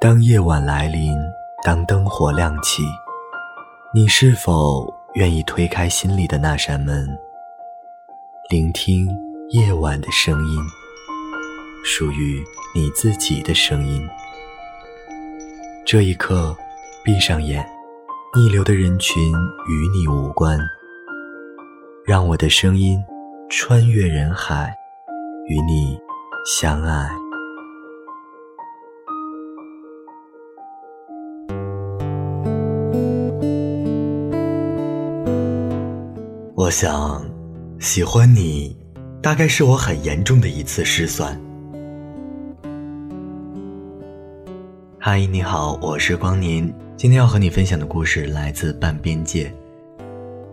当夜晚来临，当灯火亮起，你是否愿意推开心里的那扇门，聆听夜晚的声音，属于你自己的声音？这一刻，闭上眼，逆流的人群与你无关，让我的声音穿越人海，与你相爱。我想，喜欢你，大概是我很严重的一次失算。嗨，你好，我是光年，今天要和你分享的故事来自半边界。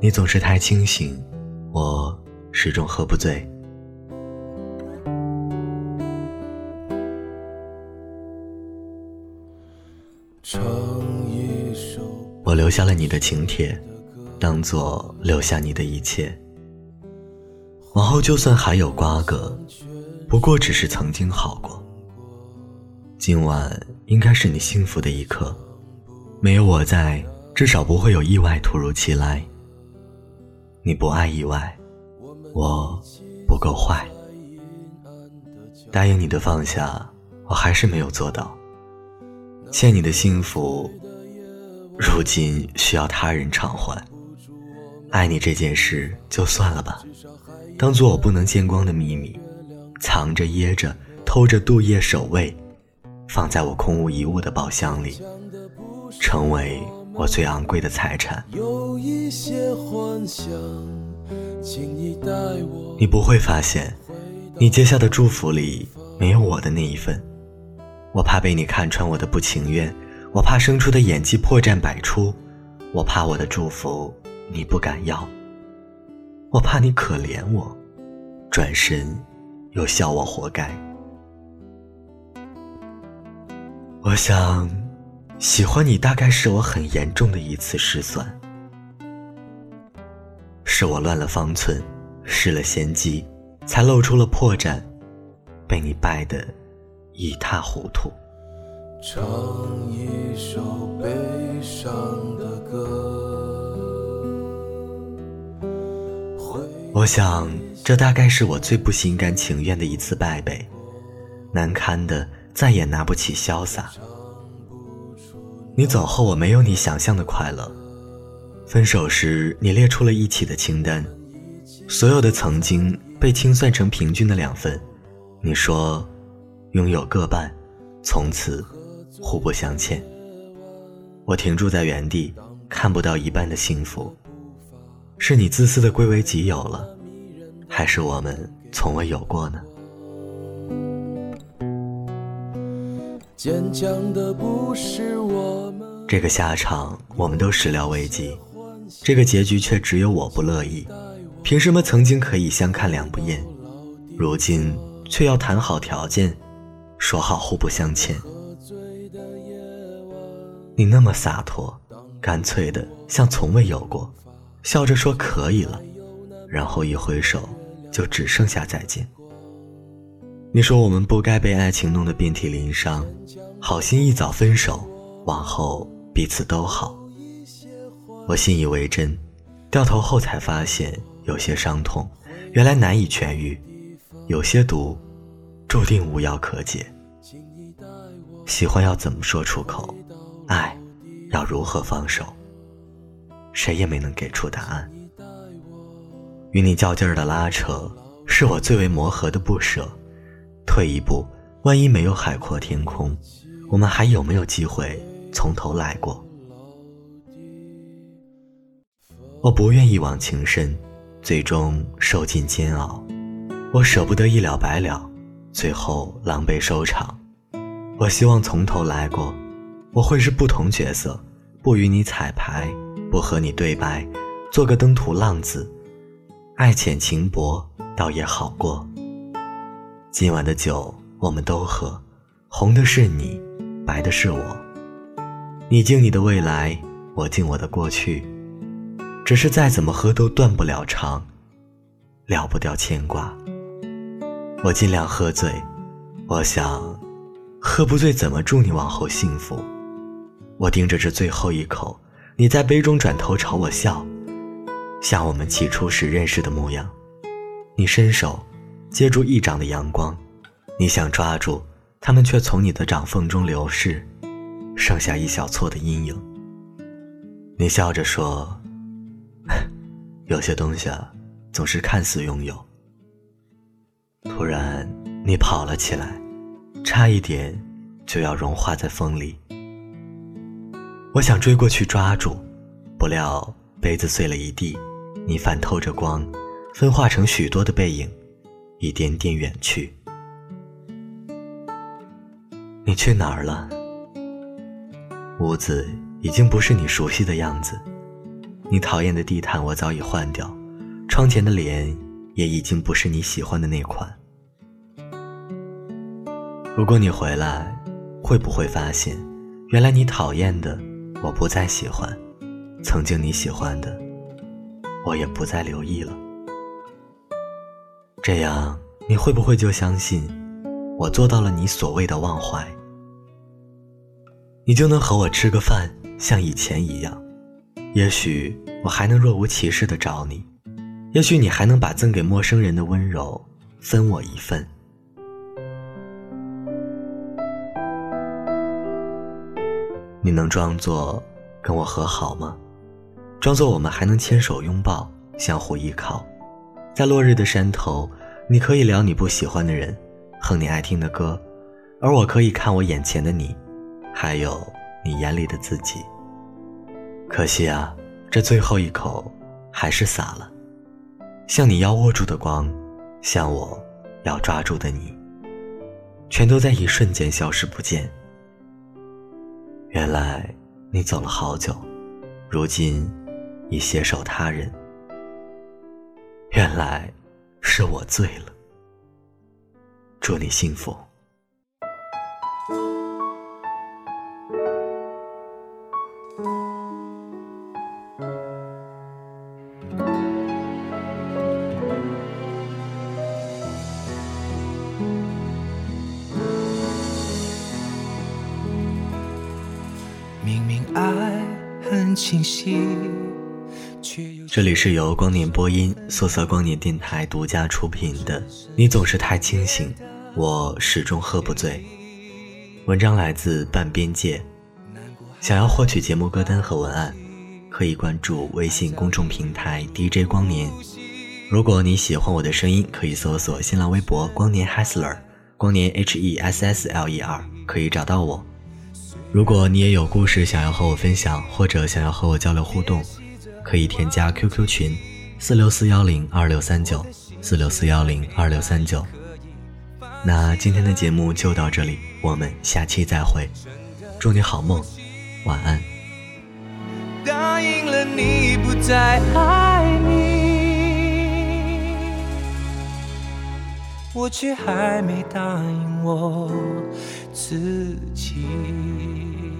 你总是太清醒，我始终喝不醉。我留下了你的请帖。当做留下你的一切，往后就算还有瓜葛，不过只是曾经好过。今晚应该是你幸福的一刻，没有我在，至少不会有意外突如其来。你不爱意外，我不够坏。答应你的放下，我还是没有做到。欠你的幸福，如今需要他人偿还。爱你这件事就算了吧，当做我不能见光的秘密，藏着掖着，偷着度夜守卫，放在我空无一物的宝箱里，成为我最昂贵的财产。你不会发现，你接下的祝福里没有我的那一份。我怕被你看穿我的不情愿，我怕生出的演技破绽百出，我怕我的祝福。你不敢要，我怕你可怜我，转身又笑我活该。我想，喜欢你大概是我很严重的一次失算，是我乱了方寸，失了先机，才露出了破绽，被你败得一塌糊涂。唱一首悲伤的歌。我想，这大概是我最不心甘情愿的一次败北，难堪的再也拿不起潇洒。你走后，我没有你想象的快乐。分手时，你列出了一起的清单，所有的曾经被清算成平均的两份。你说，拥有各半，从此互不相欠。我停住在原地，看不到一半的幸福。是你自私的归为己有了，还是我们从未有过呢？这个下场我们都始料未及，这个结局却只有我不乐意。凭什么曾经可以相看两不厌，如今却要谈好条件，说好互不相欠？你那么洒脱，干脆的像从未有过。笑着说可以了，然后一挥手，就只剩下再见。你说我们不该被爱情弄得遍体鳞伤，好心一早分手，往后彼此都好。我信以为真，掉头后才发现，有些伤痛原来难以痊愈，有些毒注定无药可解。喜欢要怎么说出口，爱要如何放手？谁也没能给出答案。与你较劲儿的拉扯，是我最为磨合的不舍。退一步，万一没有海阔天空，我们还有没有机会从头来过？我不愿一往情深，最终受尽煎熬。我舍不得一了百了，最后狼狈收场。我希望从头来过，我会是不同角色，不与你彩排。不和你对白，做个登徒浪子，爱浅情薄，倒也好过。今晚的酒我们都喝，红的是你，白的是我。你敬你的未来，我敬我的过去。只是再怎么喝都断不了肠，了不掉牵挂。我尽量喝醉，我想，喝不醉怎么祝你往后幸福？我盯着这最后一口，你在杯中转头朝我笑，像我们起初时认识的模样。你伸手接住一掌的阳光，你想抓住，它们却从你的掌缝中流逝，剩下一小撮的阴影。你笑着说：“ 有些东西啊，总是看似拥有。”突然，你跑了起来，差一点就要融化在风里。我想追过去抓住，不料杯子碎了一地，你反透着光，分化成许多的背影，一点点远去。你去哪儿了？屋子。已经不是你熟悉的样子，你讨厌的地毯我早已换掉，窗前的帘也已经不是你喜欢的那款。如果你回来，会不会发现，原来你讨厌的我不再喜欢，曾经你喜欢的，我也不再留意了。这样你会不会就相信，我做到了你所谓的忘怀，你就能和我吃个饭？像以前一样，也许我还能若无其事的找你，也许你还能把赠给陌生人的温柔分我一份。你能装作跟我和好吗？装作我们还能牵手拥抱，相互依靠，在落日的山头，你可以聊你不喜欢的人，哼你爱听的歌，而我可以看我眼前的你，还有。你眼里的自己，可惜啊，这最后一口还是洒了。像你要握住的光，像我要抓住的你，全都在一瞬间消失不见。原来你走了好久，如今已携手他人。原来是我醉了。祝你幸福。清晰。这里是由光年播音、色色光年电台独家出品的《你总是太清醒，我始终喝不醉》。文章来自半边界。想要获取节目歌单和文案，可以关注微信公众平台 DJ 光年。如果你喜欢我的声音，可以搜索新浪微博“光年 Hessler”，光年 H E S S L E R，可以找到我。如果你也有故事想要和我分享，或者想要和我交流互动，可以添加 QQ 群四六四幺零二六三九四六四幺零二六三九。那今天的节目就到这里，我们下期再会，祝你好梦，晚安。答应了你不再爱你，却还没答应我。自己。